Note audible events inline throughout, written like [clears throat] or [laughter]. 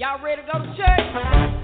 Y'all ready to go to church?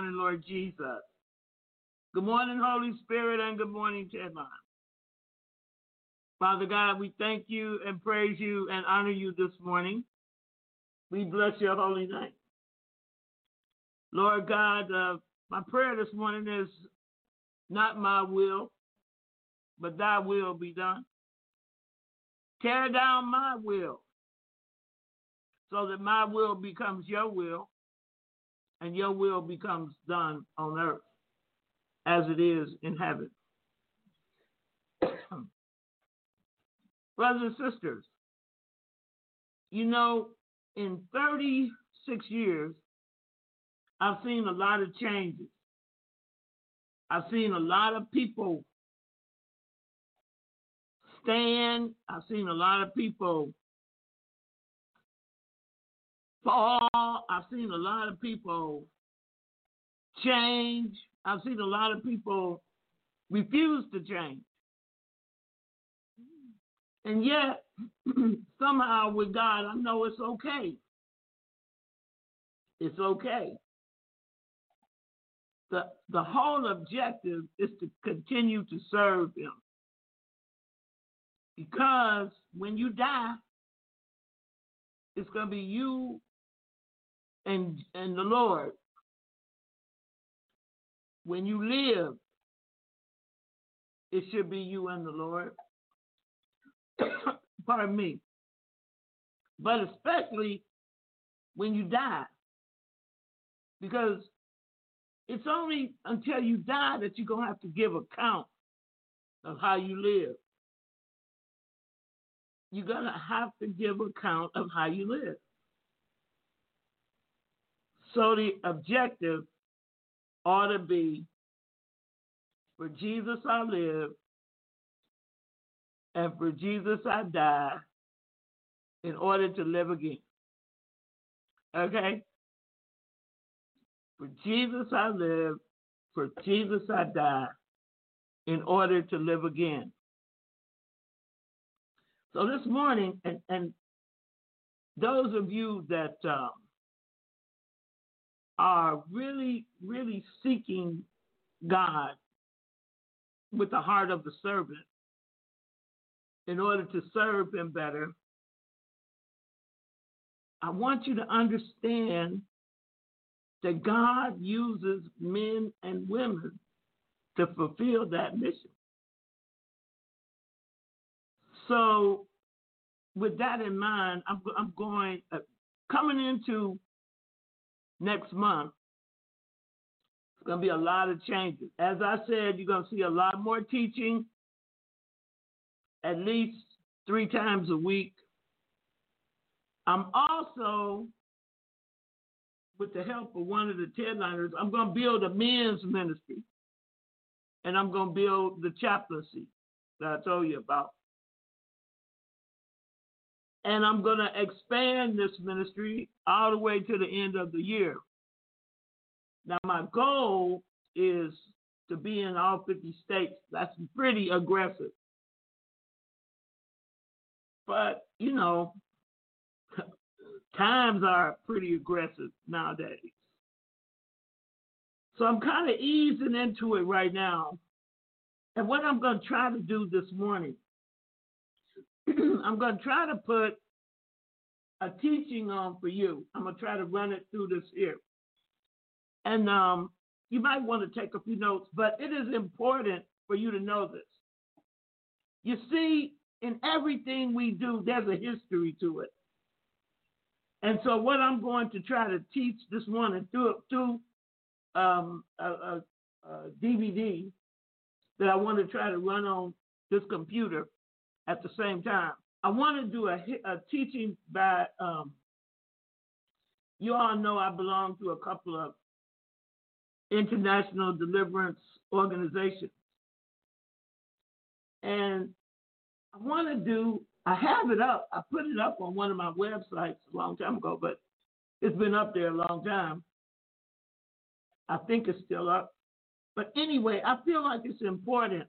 Morning, Lord Jesus. Good morning, Holy Spirit, and good morning, Tedline. Father God, we thank you and praise you and honor you this morning. We bless your holy name. Lord God, uh, my prayer this morning is not my will, but thy will be done. Tear down my will so that my will becomes your will and your will becomes done on earth as it is in heaven. [clears throat] Brothers and sisters, you know, in 36 years, I've seen a lot of changes. I've seen a lot of people stand. I've seen a lot of people fall. I've seen a lot of people change. I've seen a lot of people refuse to change. And yet, [clears throat] somehow with God, I know it's okay. It's okay. The, the whole objective is to continue to serve Him. Because when you die, it's going to be you and, and the Lord. When you live, it should be you and the Lord. [coughs] Pardon me. But especially when you die. Because it's only until you die that you're going to have to give account of how you live. You're going to have to give account of how you live. So the objective ought to be for Jesus I live and for Jesus I die in order to live again. Okay? For Jesus I live, for Jesus I die in order to live again. So this morning, and, and those of you that um, are really, really seeking God with the heart of the servant in order to serve Him better, I want you to understand that God uses men and women to fulfill that mission. So, with that in mind, I'm, I'm going uh, coming into next month. It's going to be a lot of changes. As I said, you're going to see a lot more teaching, at least three times a week. I'm also with the help of one of the Tedliners, I'm going to build a men's ministry. And I'm going to build the chaplaincy that I told you about. And I'm going to expand this ministry all the way to the end of the year. Now, my goal is to be in all 50 states. That's pretty aggressive. But, you know, [laughs] times are pretty aggressive nowadays. So I'm kind of easing into it right now. And what I'm going to try to do this morning, [clears throat] I'm going to try to put a teaching on for you. I'm going to try to run it through this here. And um, you might want to take a few notes, but it is important for you to know this. You see, in everything we do, there's a history to it. And so, what I'm going to try to teach this morning through through um, a, a, a, DVD that I want to try to run on this computer at the same time. I want to do a, a teaching by. Um, you all know I belong to a couple of international deliverance organizations, and I want to do I have it up. I put it up on one of my websites a long time ago, but it's been up there a long time. I think it's still up. But anyway, I feel like it's important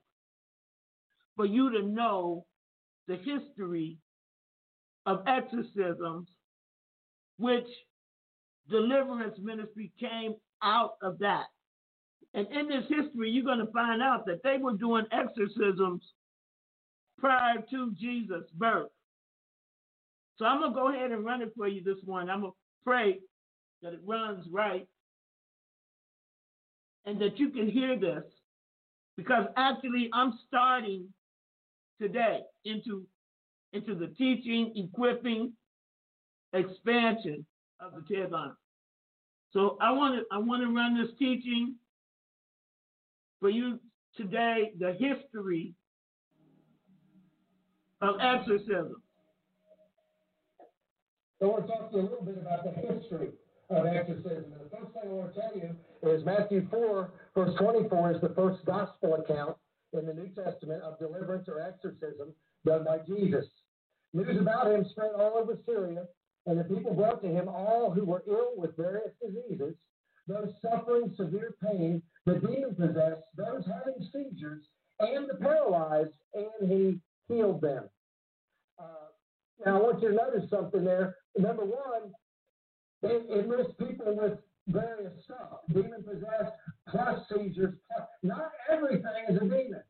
for you to know the history of exorcisms, which deliverance ministry came out of that. And in this history, you're going to find out that they were doing exorcisms prior to Jesus' birth. So I'm going to go ahead and run it for you this one. I'm going to pray that it runs right and that you can hear this because actually I'm starting today into, into the teaching, equipping, expansion of the Teardown. So I want to I want to run this teaching for you today, the history of exorcism. So I want to talk to you a little bit about the history of exorcism. And the first thing I want to tell you is Matthew 4, verse 24 is the first gospel account in the New Testament of deliverance or exorcism done by Jesus. News about him spread all over Syria, and the people brought to him all who were ill with various diseases, those suffering severe pain, the demon possessed, those having seizures, and the paralyzed, and he healed them. Uh, now, I want you to notice something there. Number one, it, it lists people with various stuff, demon possessed, plus seizures. Not everything is a demon.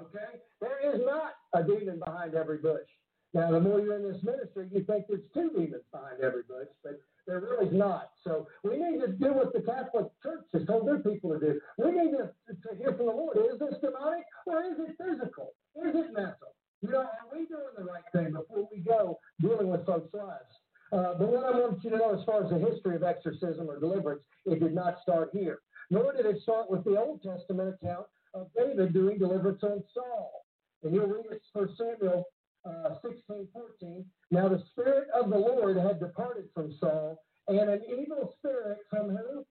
Okay? There is not a demon behind every bush. Now, the more you're in this ministry, you think there's two demons behind every bush, but there really is not. So we need to do what the Catholic Church has told their people to do. We need to, to hear from the Lord. Is this demonic or is it physical? Is it mental? You know, are we doing the right thing before we go dealing with folks' lives? Uh, but what I want you to know as far as the history of exorcism or deliverance, it did not start here. Nor did it start with the Old Testament account of David doing deliverance on Saul. And you'll read it 1 Samuel uh, 16, 14. Now the Spirit of the Lord had departed from Saul, and an evil spirit from who?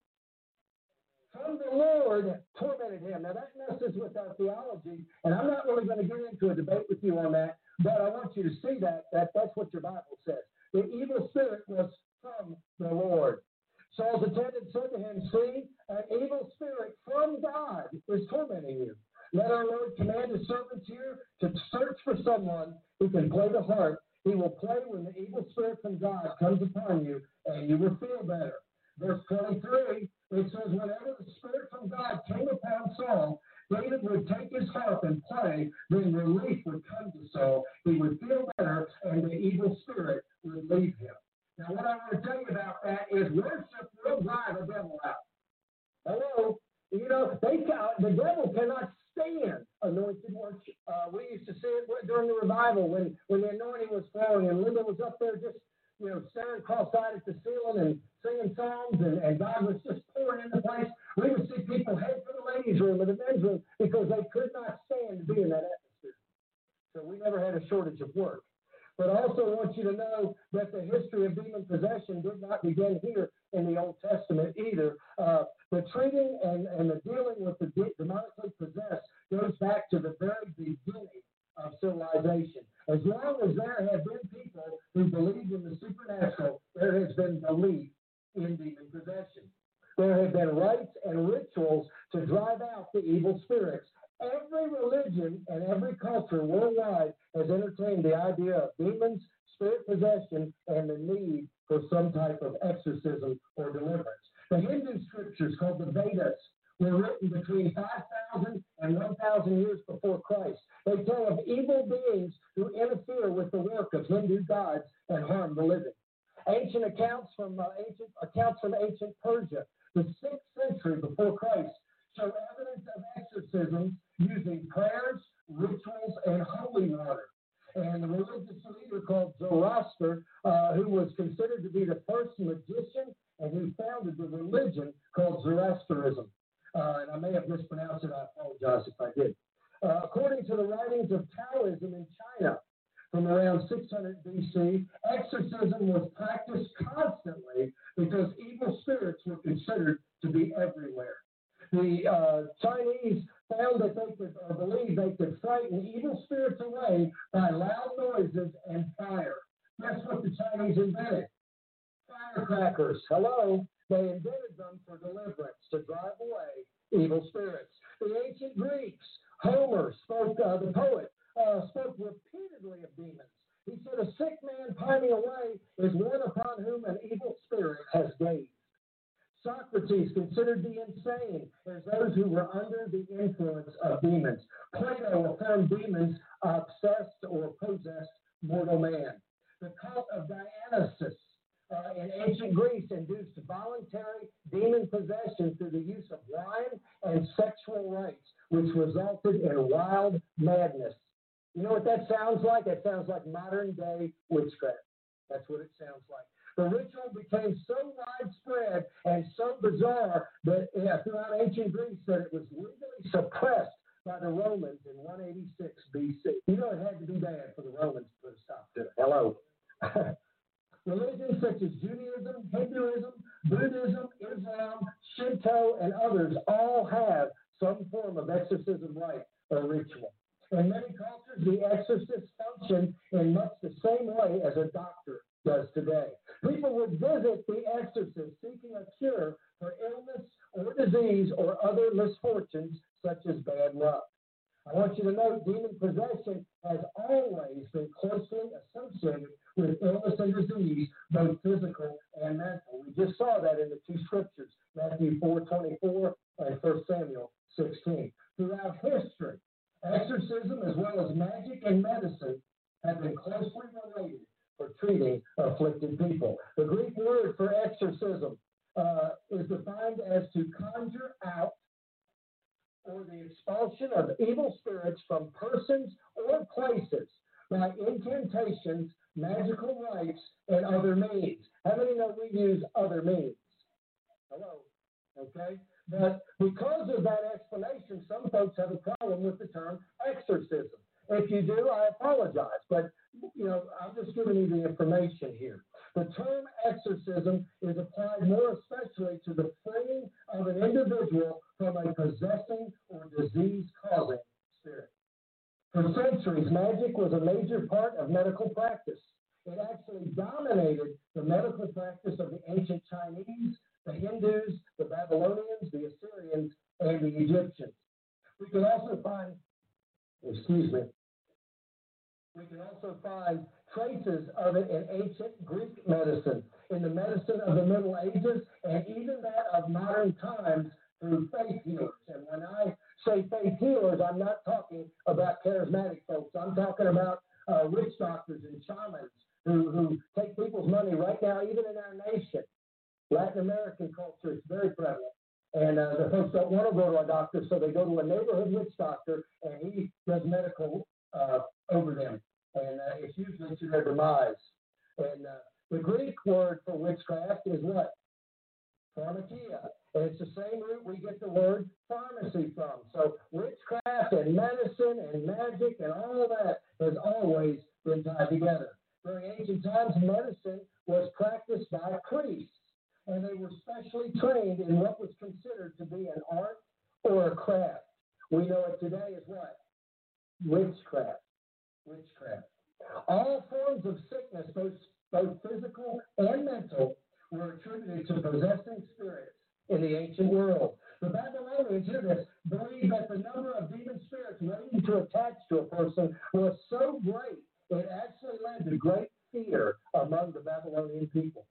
From the Lord tormented him. Now that messes with our theology, and I'm not really going to get into a debate with you on that, but I want you to see that, that that's what your Bible says. The evil spirit was from the Lord. Saul's attendant said to him, See, an evil spirit from God is tormenting you. Let our Lord command his servants here to search for someone who can play the harp. He will play when the evil spirit from God comes upon you, and you will feel better. Verse 23, it says, Whenever the spirit from God came upon Saul, David would take his harp and play, then relief would come to Saul. He would feel better, and the evil spirit would leave him. Now, what I want to tell you about that is worship will drive the devil out. Hello? You know, they the devil cannot stand anointed worship. Uh, we used to see it during the revival when, when the anointing was flowing, and Linda was up there just, you know, staring cross-eyed at the ceiling and singing songs, and, and God was just pouring into the place. We would see people head for the ladies' room or the men's room because they could not stand to be in that atmosphere. So we never had a shortage of work. But I also want you to know that the history of demon possession did not begin here in the Old Testament either. Uh, the treating and, and the dealing with the demonically possessed goes back to the very beginning of civilization. As long as there have been people who believe in the supernatural, there has been belief in demon possession. There have been rites and rituals to drive out the evil spirits. Every religion and every culture worldwide has entertained the idea of demons, spirit possession, and the need for some type of exorcism or deliverance. The Hindu scriptures, called the Vedas, were written between 5,000 and 1,000 years before Christ. They tell of evil beings who interfere with the work of Hindu gods and harm the living. Ancient accounts from uh, ancient accounts from ancient Persia, the sixth century before Christ, show evidence of exorcisms using prayers, rituals, and holy water. And the religious leader called Zoroaster, uh, who was considered to be the first magician and who founded the religion called Zoroastrianism. Uh, and I may have mispronounced it, I apologize if I did. Uh, according to the writings of Taoism in China from around 600 BC, exorcism was practiced constantly because evil spirits were considered to be everywhere. The uh, Chinese found that they could, or believed they could frighten evil spirits away by loud noises and fire. That's what the Chinese invented. Firecrackers. Hello. They invented them for deliverance, to drive away evil spirits. The ancient Greeks, Homer spoke, uh, the poet, uh, spoke repeatedly of demons. He said, A sick man pining away is one upon whom an evil spirit has gazed. Socrates considered the insane as those who were under the influence of demons. Plato affirmed demons obsessed or possessed mortal man. The cult of Dionysus uh, in ancient Greece induced voluntary demon possession through the use of wine and sexual rites, which resulted in wild madness. You know what that sounds like? That sounds like modern day witchcraft. That's what it sounds like. The ritual became so widespread and so bizarre that throughout ancient Greece that it was legally suppressed by the Romans in 186 BC. You know it had to be bad for the Romans to put a stop to it. Hello. [laughs] Religions such as Judaism, Hinduism, Buddhism, Islam, Shinto, and others all have some form of exorcism rite or ritual. In many cultures, the exorcist functions in much the same way as a doctor does today. People would visit the exorcist seeking a cure for illness or disease or other misfortunes such as bad luck. I want you to know demon possession has always been closely associated with illness and disease, both physical and mental. We just saw that in the two scriptures, Matthew 4 24 and 1 Samuel 16. Throughout history, exorcism as well as magic and medicine have been closely related for treating afflicted people. The Greek word for exorcism uh, is defined as to conjure out or the expulsion of evil spirits from persons or places by incantations, magical rites, and other means. How many know we use other means? Hello? Okay? But because of that explanation, some folks have a problem with the term exorcism. If you do, I apologize. But, you know, I'm just giving you the information here. The term exorcism is applied more especially to the freeing of an individual from a possessing or disease causing spirit. For centuries, magic was a major part of medical practice. It actually dominated the medical practice of the ancient Chinese, the Hindus, the Babylonians, the Assyrians, and the Egyptians. We can also find, excuse me, we can also find traces of it in ancient Greek medicine, in the medicine of the Middle Ages, and even that of modern times through faith healers. And when I say faith healers, I'm not talking about charismatic folks. I'm talking about uh, witch doctors and shamans who, who take people's money right now, even in our nation. Latin American culture is very prevalent. And uh, the folks don't want to go to a doctor, so they go to a neighborhood witch doctor, and he does medical uh, over them. And uh, it's usually to their demise. And uh, the Greek word for witchcraft is what? Pharmakeia. And it's the same root we get the word pharmacy from. So witchcraft and medicine and magic and all that has always been tied together. During ancient times, medicine was practiced by priests, and they were specially trained in what was considered to be an art or a craft. We know it today as what? Witchcraft. Witchcraft. All forms of sickness, both, both physical and mental, were attributed to possessing spirits in the ancient world. The Babylonians, this, believed that the number of demon spirits waiting to attach to a person was so great, it actually led to great fear among the Babylonian people.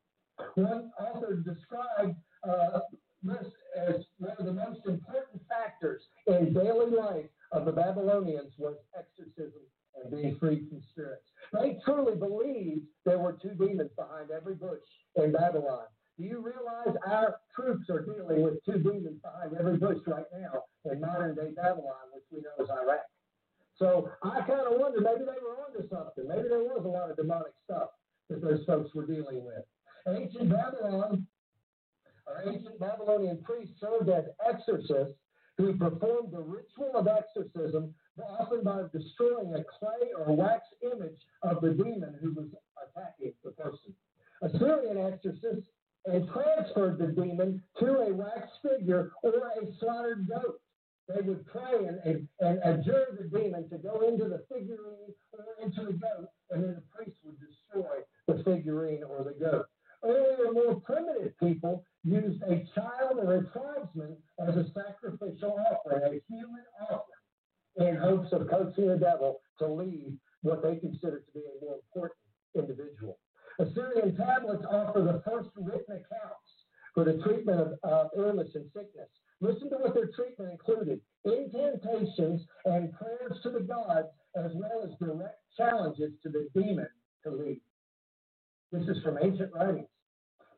One author described uh, this as one of the most important factors in daily life of the Babylonians was exorcism and being freed from spirits. They truly believed there were two demons behind every bush in Babylon. Do you realize our troops are dealing with two demons behind every bush right now in modern day Babylon, which we know is Iraq? So I kind of wonder maybe they were onto something. Maybe there was a lot of demonic stuff that those folks were dealing with. Ancient Babylon, or ancient Babylonian priests served as exorcists who performed the ritual of exorcism, often by destroying a clay or wax image of the demon who was attacking the person. Assyrian exorcists and eh, transferred the demon to a wax figure or a slaughtered goat. They would pray and, and, and adjure the demon to go into the figurine or into the goat, and then the priest would destroy the figurine or the goat. Earlier, more primitive people used a child or a tribesman as a sacrificial offering, a human offering, of coaxing the devil to leave what they consider to be a more important individual. Assyrian tablets offer the first written accounts for the treatment of uh, illness and sickness. Listen to what their treatment included incantations and prayers to the gods, as well as direct challenges to the demon to leave. This is from ancient writings.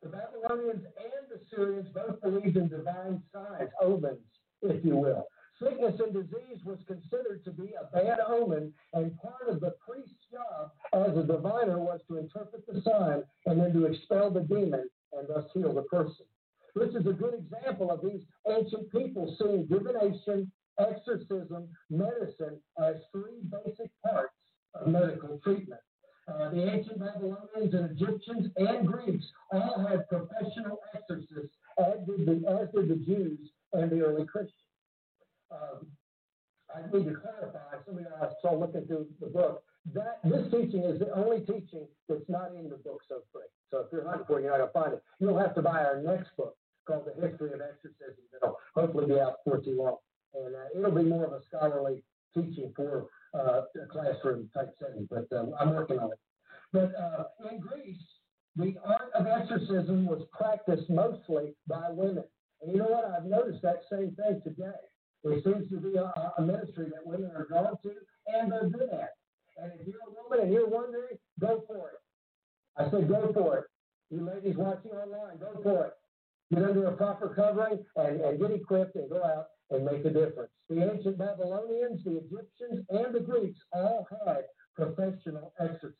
The Babylonians and the Syrians both believed in divine signs, omens, if you will. Sickness and disease was considered to be a bad omen, and part of the priest's job as a diviner was to interpret the sign and then to expel the demon and thus heal the person. This is a good example of these ancient people seeing divination, exorcism, medicine as three basic parts of medical treatment. Uh, the ancient Babylonians and Egyptians and Greeks all had professional exorcists, as did the, as did the Jews and the early Christians. Um, I need to clarify, some of you I saw looking through the book, that this teaching is the only teaching that's not in the book so free. So if you're hunting for it, you're not going to find it. You'll have to buy our next book called The History of Exorcism. It'll hopefully be out before too long. And uh, it'll be more of a scholarly teaching for uh, a classroom type setting, but um, I'm working on it. But uh, in Greece, the art of exorcism was practiced mostly by women. And you know what? I've noticed that same thing today. There seems to be a, a ministry that women are drawn to and they're good at. And if you're a woman and you're wondering, go for it. I said, go for it. You ladies watching online, go for it. Get under a proper covering and, and get equipped and go out and make a difference. The ancient Babylonians, the Egyptians, and the Greeks all had professional exorcists.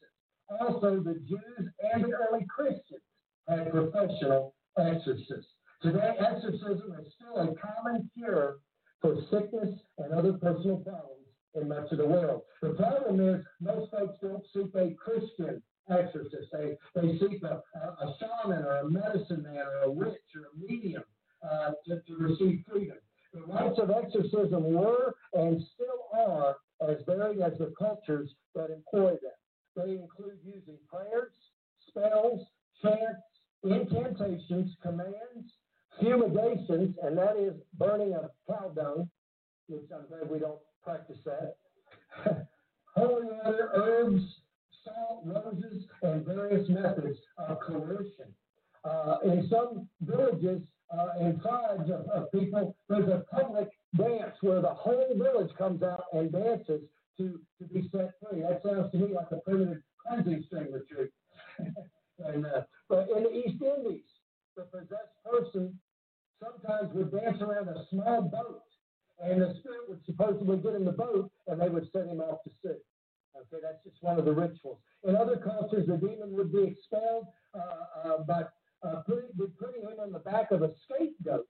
Also, the Jews and the early Christians had professional exorcists. Today, exorcism is still a common cure for sickness and other personal problems in much of the world. The problem is most folks don't seek a Christian exorcist. They, they seek a, a, a shaman or a medicine man or a witch or a medium uh, to, to receive freedom. The rites of exorcism were and still are as varied as the cultures that employ them. They include using prayers, spells, chants, incantations, commands, fumigations, and that is of which I'm glad we don't practice that. [laughs] Holy water, herbs, salt, roses, and various methods of coercion. Uh, in some villages uh, and tribes of, of people, there's a public dance where the whole village comes out and dances to, to be set free. That sounds to me like a primitive Cleansing Stream retreat. [laughs] and, uh, but in the East Indies, the possessed person sometimes would dance around a small boat, and the spirit would supposedly get in the boat, and they would send him off to sea. Okay, that's just one of the rituals. In other cultures, the demon would be expelled uh, uh, by uh, putting, putting him on the back of a scapegoat.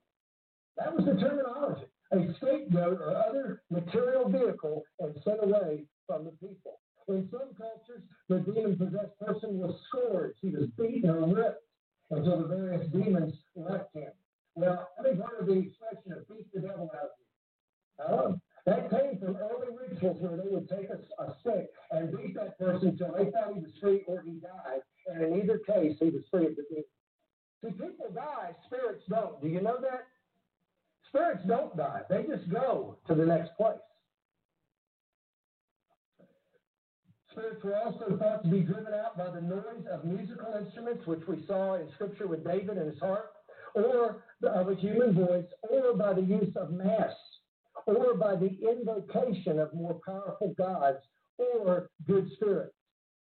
That was the terminology. A scapegoat or other material vehicle and sent away from the people. In some cultures, the demon possessed person was scourged. He was beaten or whipped until the various demons left him. Well, think heard of the expression of beat the devil out of you. Um, that came from early rituals where they would take a, a stick and beat that person until they thought he was free or he died. And in either case, he was free of the demon. See, people die, spirits don't. Do you know that? Spirits don't die, they just go to the next place. Spirits were also thought to be driven out by the noise of musical instruments, which we saw in Scripture with David and his harp, or of a human voice, or by the use of mass, or by the invocation of more powerful gods, or good spirits.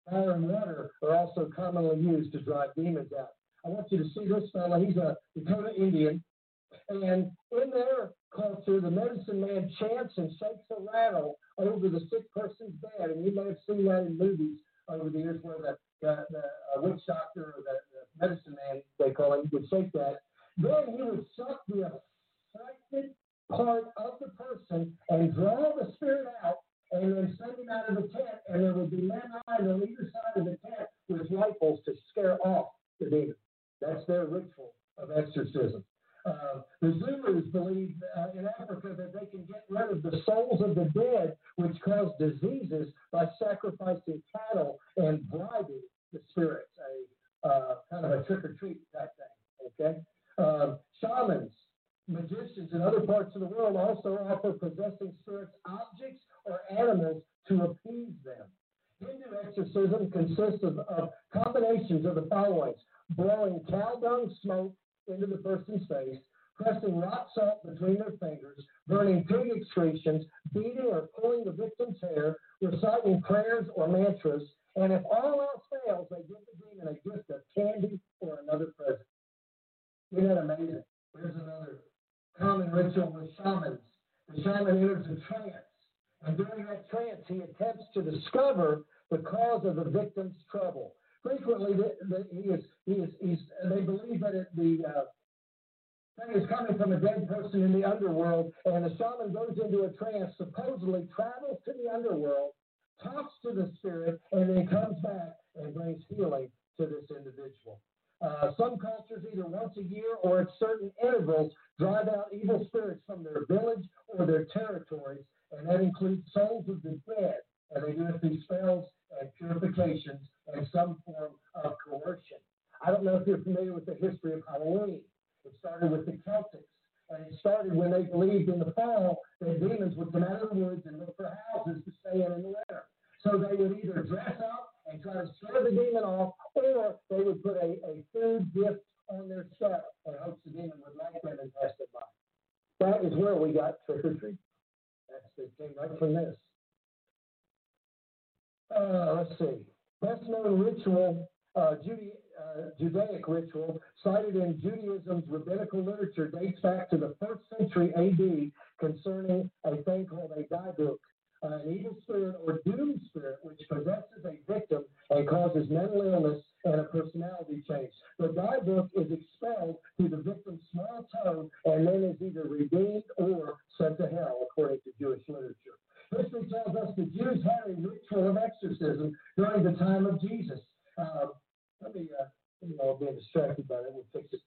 Fire and water are also commonly used to drive demons out. I want you to see this fellow. He's a Dakota Indian. And in their culture, the medicine man chants and shakes a rattle over the sick person's bed. And you may have seen that in movies over the years where the, the, the witch doctor or the, the medicine man, they call him, would shake that. Then he would suck the affected part of the person and draw the spirit out and then send him out of the tent. And there would be men on either side of the tent with rifles to scare off the demon. That's their ritual of exorcism. Uh, the Zulus believe uh, in Africa that they can get rid of the souls of the dead, which cause diseases, by sacrificing cattle and bribing the spirits, a uh, kind of a trick or treat type thing. Okay, um, shamans, magicians in other parts of the world also offer possessing spirits objects or animals to appease them. Hindu exorcism consists of, of combinations of the following blowing cow dung smoke into the person's face, pressing rock salt between their fingers, burning pig excretions, beating or pulling the victim's hair, reciting prayers or mantras, and if all else fails, they give the demon a gift of candy or another present. Isn't that amazing? Here's another common ritual with shamans. The shaman enters a trance, and during that trance, he attempts to discover the cause of the victim's trouble. Frequently, the, the, he is, he is, he's, they believe that it, the uh, thing is coming from a dead person in the underworld, and the shaman goes into a trance, supposedly travels to the underworld, talks to the spirit, and then comes back and brings healing to this individual. Uh, some cultures, either once a year or at certain intervals, drive out evil spirits from their village or their territories, and that includes souls of the dead. And they do it through spells and purifications and some form of coercion. I don't know if you're familiar with the history of Halloween. It started with the Celtics, and it started when they believed in the fall that demons would come out of the woods and look for houses to stay in in the winter. So they would either dress up and try to scare the demon off, they would put a, a food gift on their step and hopes the demon would like them and pass it by. That is where we got trick or treat. That's it came right from this. Uh, let's see. Best known ritual, uh, Jude- uh, Judaic ritual, cited in Judaism's rabbinical literature, dates back to the first century AD concerning a thing called a dybbuk, uh, an evil spirit or doomed spirit which possesses a victim and causes mental illness and a personality change. The dybbuk is expelled through the victim's small toe and then is either redeemed or sent to hell, according to Jewish literature. History tells us the Jews had a ritual of exorcism during the time of Jesus. Uh, let me, uh, you know, being distracted by that, we'll fix it.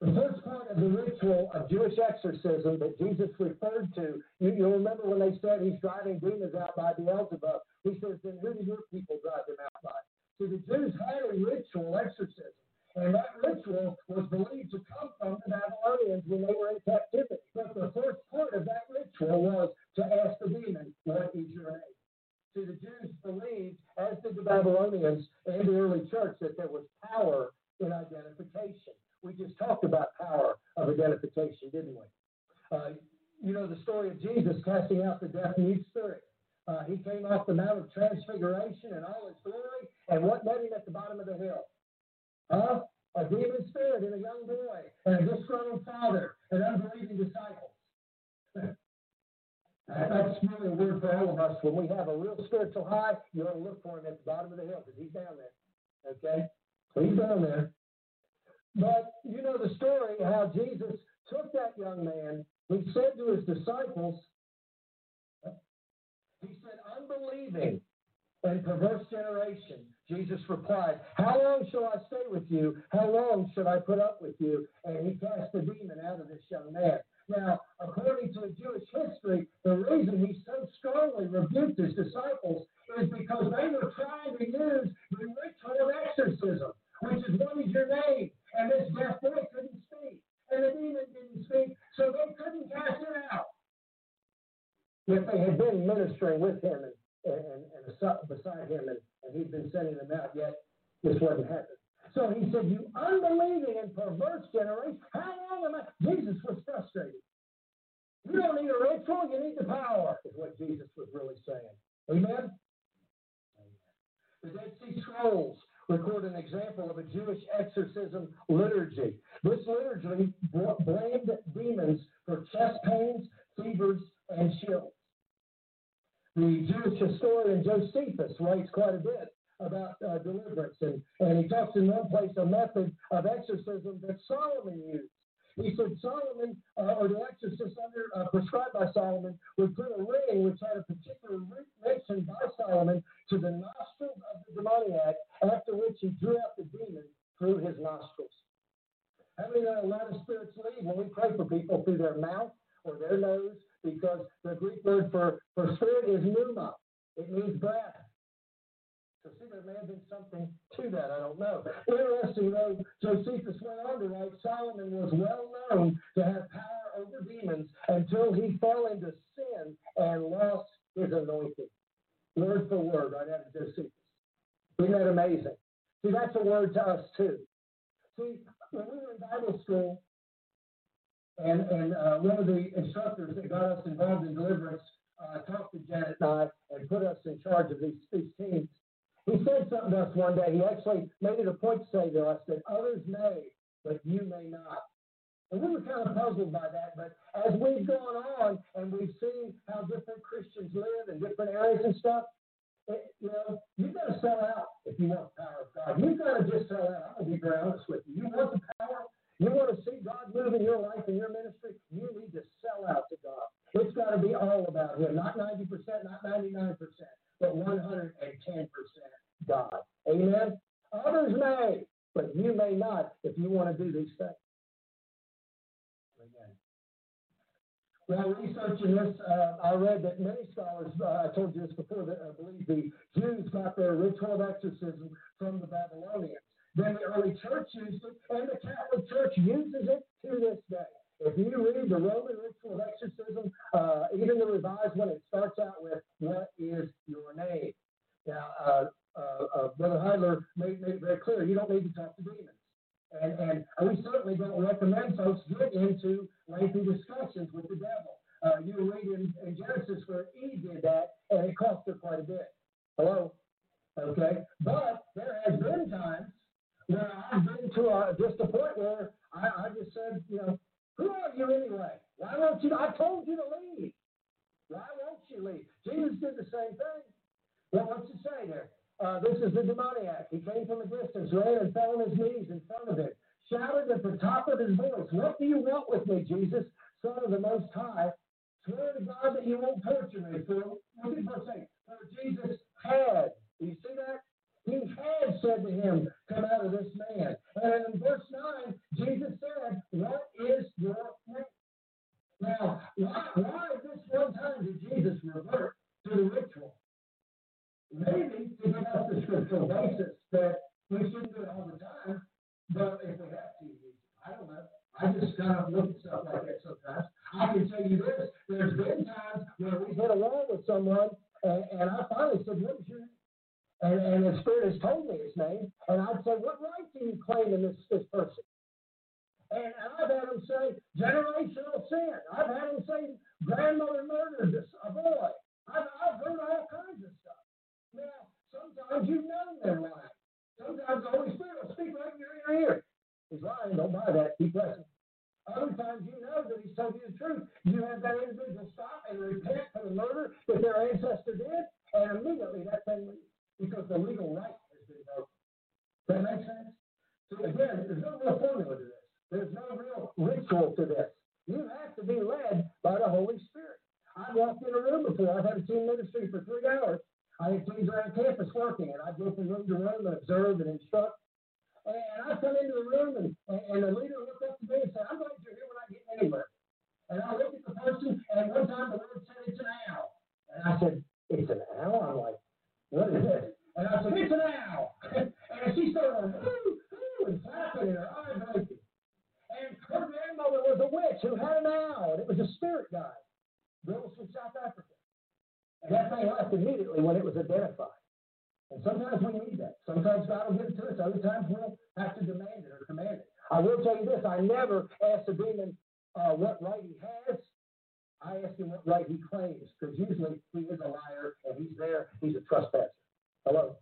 The first part of the ritual of Jewish exorcism that Jesus referred to, you, you'll remember when they said he's driving demons out by Beelzebub. He says, then who do your people drive them out by? So the Jews had a ritual exorcism. And that ritual was believed to come from the Babylonians when they were in captivity. But the first part of that ritual was to ask the demon, What is your name? See, the Jews believed, as did the Babylonians and the early church, that there was power in identification. We just talked about power of identification, didn't we? Uh, you know the story of Jesus casting out the deaf mute spirit. Uh, he came off the Mount of Transfiguration in all his glory, and what met him at the bottom of the hill? Huh? A demon spirit in a young boy, and a disgruntled father, and unbelieving disciples. [laughs] That's really a word for all of us. When we have a real spiritual high, you want to look for him at the bottom of the hill because he's down there. Okay? So he's down there. But you know the story how Jesus took that young man. He said to his disciples, He said, unbelieving and perverse generation. Jesus replied, How long shall I stay with you? How long should I put up with you? And he cast the demon out of this young man. Now, according to Jewish history, the reason he so strongly rebuked his disciples is because they were trying to use the ritual of exorcism, which is what is your name? And this boy couldn't speak, and the demon didn't speak, so they couldn't cast it out. If they had been ministering with him and, and, and beside him, and, and he'd been sending them out, yet this wasn't happening. So he said, You unbelieving and perverse generation, how long am I? Jesus was frustrated. You don't need a ritual, you need the power, is what Jesus was really saying. Amen? The Dead Sea Scrolls record an example of a Jewish exorcism liturgy. This liturgy blamed demons for chest pains, fevers, and chills. The Jewish historian Josephus writes quite a bit about uh, deliverance, and, and he talks in one place a method of exorcism that Solomon used. He said Solomon, uh, or the exorcist under, uh, prescribed by Solomon, would put a ring which had a particular root by Solomon to the nostrils of the demoniac, after which he drew out the demon through his nostrils. I mean, a lot of spirits leave when we pray for people through their mouth or their nose, because the Greek word for, for spirit is pneuma. It means breath. So see, there may have been something to that. I don't know. Interesting, though, Josephus went on to write Solomon was well known to have power over demons until he fell into sin and lost his anointing. Word for word, right out of Josephus. Isn't that amazing? See, that's a word to us, too. See, when we were in Bible school, and and uh, one of the instructors that got us involved in deliverance uh, talked to Janet and I and put us in charge of these, these teams. He said something to us one day. He actually made it a point to say to us that others may, but you may not. And we were kind of puzzled by that. But as we've gone on and we've seen how different Christians live in different areas and stuff, it, you know, you've got to sell out if you want the power of God. You've got to just sell out. I'm going to be very honest with you. You want the power? You want to see God move in your life and your ministry? You need to sell out to God. It's got to be all about Him, not 90%, not 99%, but 110% God. Amen? Others may, but you may not if you want to do these things. Amen. Well, researching this, uh, I read that many scholars, uh, I told you this before, that I believe the Jews got their ritual of exorcism from the Babylonians. Then the early church used it, and the Catholic Church uses it to this day. If you read the Roman sometimes you know they're lying. Sometimes the Holy Spirit will speak right in your ear. He's lying, don't buy that. Keep pressing. Other times you know that he's telling you the truth. You have that individual stop and repent for the murder that their ancestor did, and immediately that thing leaves because the legal right has been broken. Does that make sense? So again, there's no real formula to this. There's no real ritual to this. You have to be led by the Holy Spirit. I walked in a room before. I've had a team ministry for three hours, I had teams around campus working, and I'd go from room to room and observe and instruct. And I come into the room, and, and the leader looked up to me and said, I'm glad you're here. We're not getting anywhere. And I looked at the person, and one time the Lord said, It's an owl. And I said, It's an owl? I'm like, What is this? And I said, It's an owl. [laughs] and she started Ooh, ooh, and clapping, and her eyes open. And her grandmother was a witch who had an owl, and it was a spirit guide. Bill from South Africa. And that thing left immediately when it was identified. And sometimes we need that. Sometimes God will give it to us. Other times we'll have to demand it or command it. I will tell you this: I never ask a demon uh, what right he has. I ask him what right he claims, because usually he is a liar and he's there. He's a trespasser. Hello.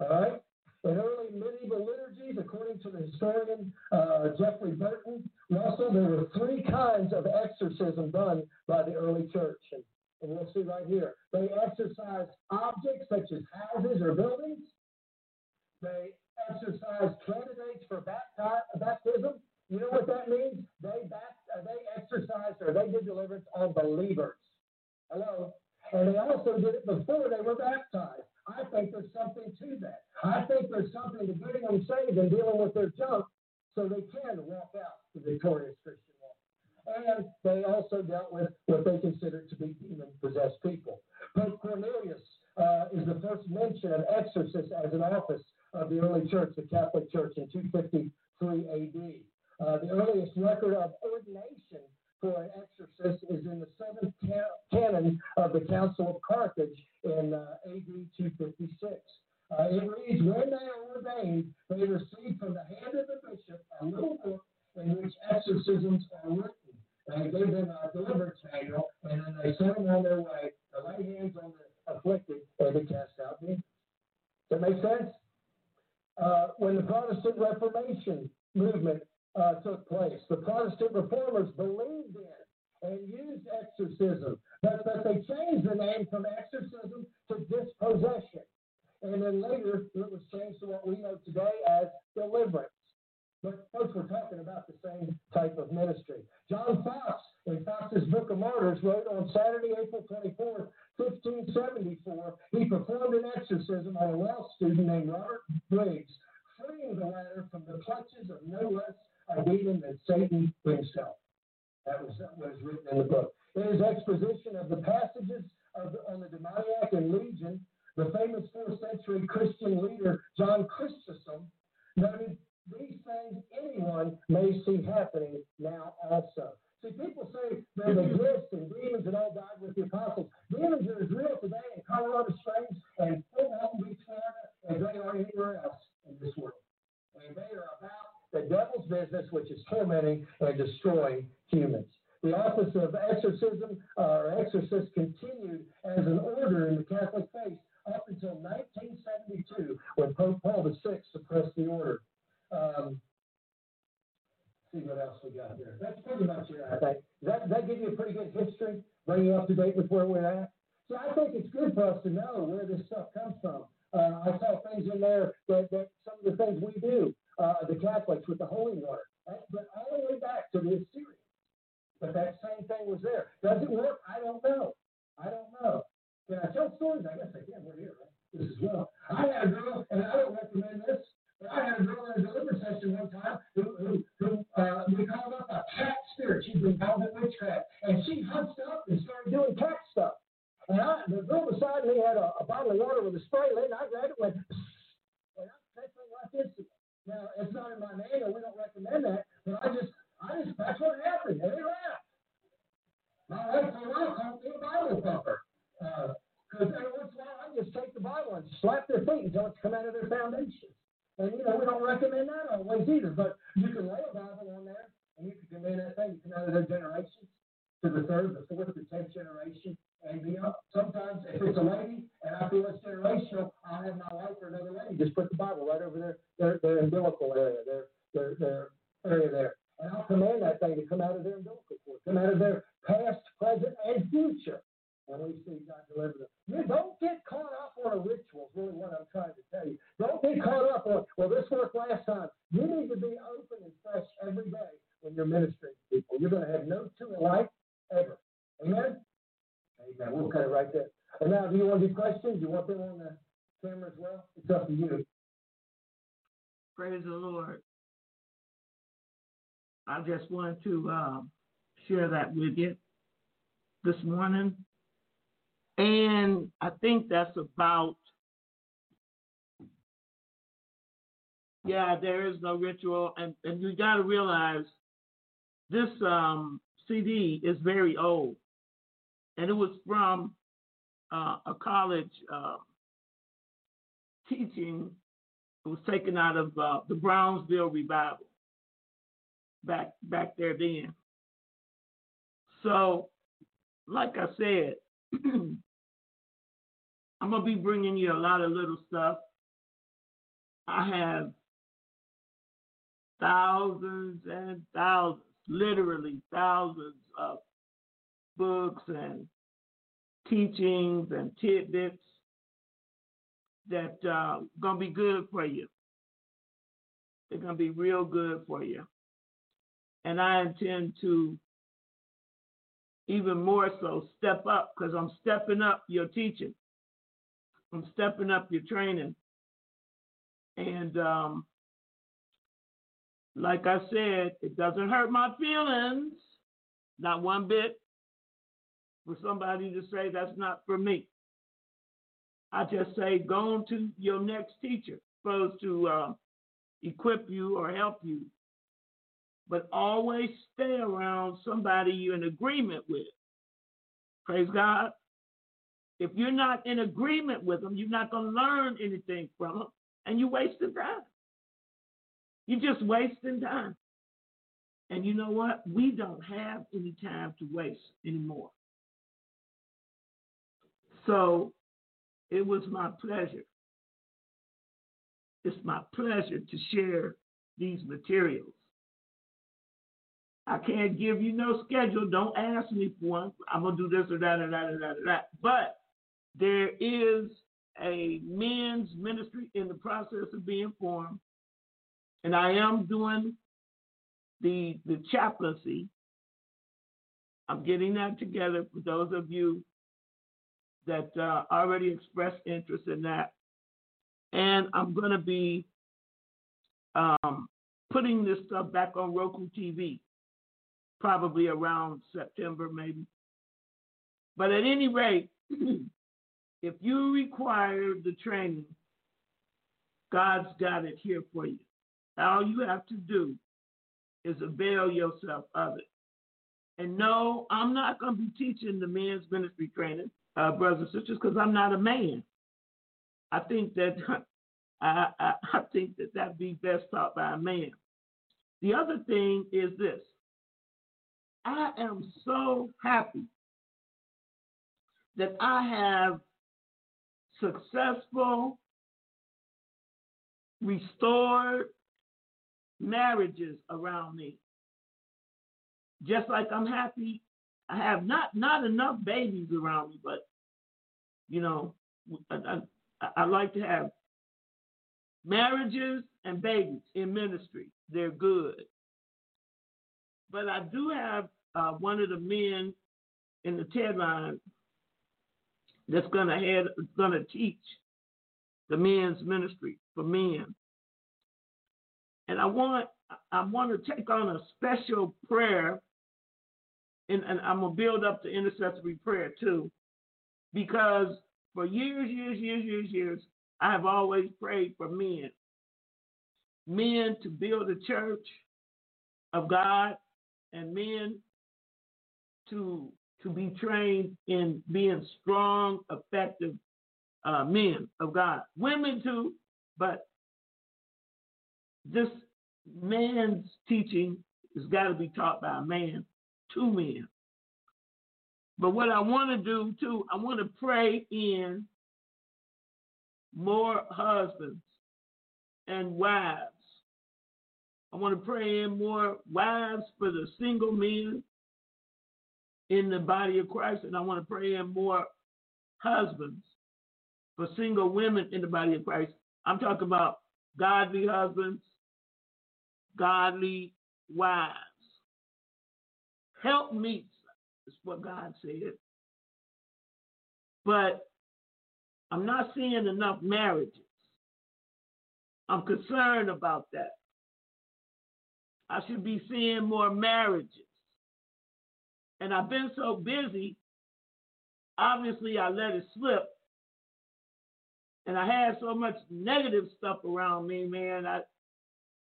All right. In early medieval liturgies, according to the historian uh, Jeffrey Burton Russell, there were three kinds of exorcism done by the early church. And and we'll see right here. They exorcise objects such as houses or buildings. They exorcise candidates for baptism. You know what that means? They bapt- uh, they exorcised or they did deliverance on believers. Hello. And they also did it before they were baptized. I think there's something to that. I think there's something to getting them saved and dealing with their junk so they can walk out the victorious Christian and they also dealt with what they considered to be demon possessed people. Pope Cornelius uh, is the first mention of of the early church, the Catholic Church, in 253 AD. Uh, the earliest record of ordination for an exorcist is in the seventh ca- canon of the Council of Carthage in uh, AD 256. Uh, it reads, When they are ordained, they receive from the hand of the Protestant Reformation movement uh, took place. The Protestant reformers believed in and used exorcism, but, but they changed the name from exorcism to dispossession. And then later, it was changed to what we know today as deliverance. But folks, we're talking about the same type of ministry. John Foxe, in Foxe's Book of Martyrs, wrote on Saturday, April 24th, 1574, he performed an exorcism on a law student named Robert Briggs, freeing the latter from the clutches of no less a demon than Satan himself. That was what is written in the book. In his exposition of the passages of the, on the demoniac and legion, the famous fourth century Christian leader John Chrysostom noted these things anyone may see happening now also. See, people say that the gifts and demons and all died with the are real today in Colorado Springs and Fort Walton Beach, Florida, as they are anywhere else in this world. And they are about the devil's business, which is tormenting and destroying humans. The office of exorcism uh, or exorcist continued as an order in the Catholic faith up until 1972 when Pope Paul VI suppressed the order. Um, see what else we got here. That's pretty much it, I think. Does that, does that give you a pretty good history, bring you up to date with where we're at? So I think it's good for us to know where this stuff comes from. Uh, I saw things in there that, that some of the things we do, uh, the Catholics with the holy water, right? but all the way back to the Assyrians. But that same thing was there. Does it work? I don't know. I don't know. Can I tell stories? I guess I can. We're here, right? This as well. I had a girl, and I don't recommend this, but I had a girl in a deliverance session one time who, who, who uh, we called up a cat spirit. She'd been involved in witchcraft, and she hunched up and started doing cat stuff. And I, the girl beside me had a, a bottle of water with a spray lid, and I grabbed it and went, and I that thing left instantly. Now, it's not in my manual. We don't recommend that, but I just, I just, that's what happened. And they laughed. My wife for a while called me a Bible thumper. Because uh, every once in a while, I just take the Bible and slap their feet until it's come out of their foundations. And, you know, we don't recommend that always either, but you can lay a Bible on there and you can command that thing, you can out of their generations to the third, the fourth, the tenth generation and beyond. Sometimes if it's a lady and I feel it's generational, I'll have my wife or another lady just put the Bible right over their their, their umbilical area, their, their their area there. And I'll command that thing to come out of their umbilical cord, come out of their past, and future. And we see God deliver them. You don't get caught up on a ritual, is really what I'm trying to tell you. Don't get caught up on, well, this worked last time. You need to be open and fresh every day when you're ministering to people. You're going to have no two alike ever. Amen? Amen. We'll cut it right there. And now, do you want to do questions? You want them on the camera as well? It's up to you. Praise the Lord. I just wanted to um, share that with you this morning. And I think that's about, yeah, there is no ritual. And, and you got to realize this um, CD is very old and it was from uh, a college uh, teaching. It was taken out of uh, the Brownsville revival back back there then. So, like I said, [clears throat] I'm gonna be bringing you a lot of little stuff. I have thousands and thousands, literally thousands of books and teachings and tidbits that uh, gonna be good for you. They're gonna be real good for you, and I intend to even more so step up because I'm stepping up your teaching. I'm stepping up your training, and um, like I said, it doesn't hurt my feelings, not one bit for somebody to say that's not for me. I just say go on to your next teacher, supposed to uh, equip you or help you. But always stay around somebody you're in agreement with. Praise God. If you're not in agreement with them, you're not going to learn anything from them, and you're wasting time. You're just wasting time. And you know what? We don't have any time to waste anymore. So it was my pleasure it's my pleasure to share these materials. I can't give you no schedule. Don't ask me for one. I'm gonna do this or that or that or that or that. But there is a men's ministry in the process of being formed, and I am doing the the chaplaincy. I'm getting that together for those of you that uh, already expressed interest in that, and I'm to be um, putting this stuff back on Roku TV, probably around September, maybe. But at any rate, [clears throat] if you require the training, God's got it here for you. All you have to do is avail yourself of it. And no, I'm not going to be teaching the men's ministry training, uh, brothers and sisters, because I'm not a man. I think that [laughs] I, I, I think that that'd be best taught by a man. The other thing is this: I am so happy that I have successful, restored marriages around me. Just like I'm happy, I have not not enough babies around me, but you know, I, I, I like to have marriages and babies in ministry. They're good, but I do have uh, one of the men in the TED line that's gonna head gonna teach the men's ministry for men. And I want I want to take on a special prayer, and, and I'm gonna build up the intercessory prayer too, because for years, years, years, years, years, I have always prayed for men, men to build a church of God, and men to to be trained in being strong, effective uh, men of God. Women too, but this man's teaching has got to be taught by a man to men. But what I want to do too, I want to pray in more husbands and wives. I want to pray in more wives for the single men in the body of Christ, and I want to pray in more husbands for single women in the body of Christ. I'm talking about godly husbands, godly wives. Help me is what God said. But I'm not seeing enough marriages. I'm concerned about that. I should be seeing more marriages. And I've been so busy, obviously I let it slip. And I had so much negative stuff around me, man. I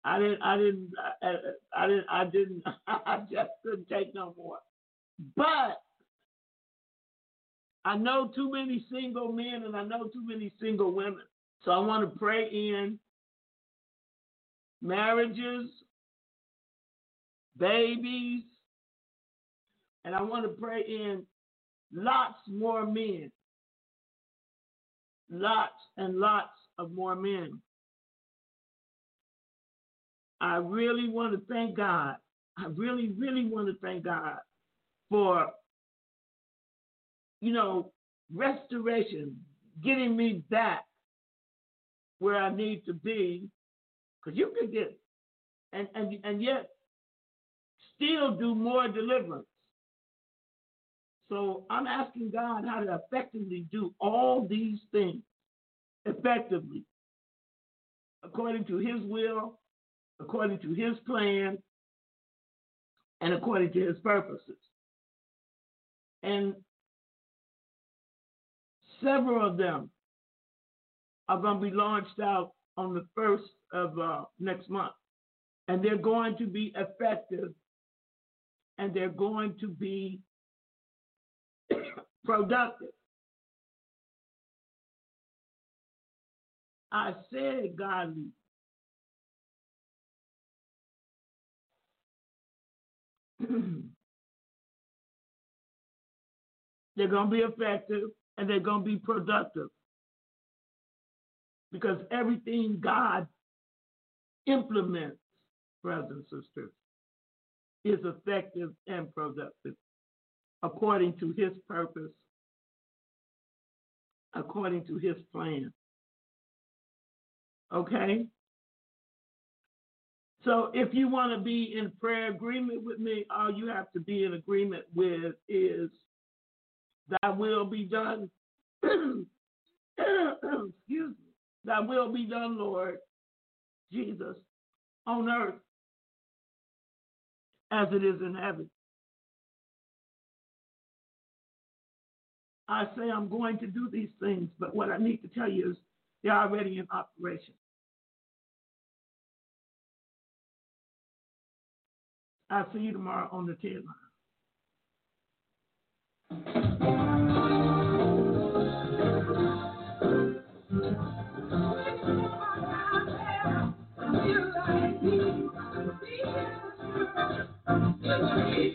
I didn't I didn't I, I didn't I didn't [laughs] I just couldn't take no more. But I know too many single men and I know too many single women. So I want to pray in marriages, babies, and I want to pray in lots more men. Lots and lots of more men. I really want to thank God. I really, really want to thank God for, you know, restoration, getting me back where I need to be. Because you can get, and, and, and yet still do more deliverance. So I'm asking God how to effectively do all these things effectively, according to His will, according to His plan, and according to His purposes. And several of them are going to be launched out on the first of uh, next month. And they're going to be effective and they're going to be productive. I said godly. [clears throat] they're going to be effective and they're going to be productive. Because everything God implements, brothers and sisters, is effective and productive according to his purpose, according to his plan. Okay? So if you want to be in prayer agreement with me, all you have to be in agreement with is thy will be done. [clears throat] Excuse me. Thy will be done, Lord Jesus, on earth as it is in heaven. I say I'm going to do these things, but what I need to tell you is they're already in operation. I'll see you tomorrow on the 10 Thank you.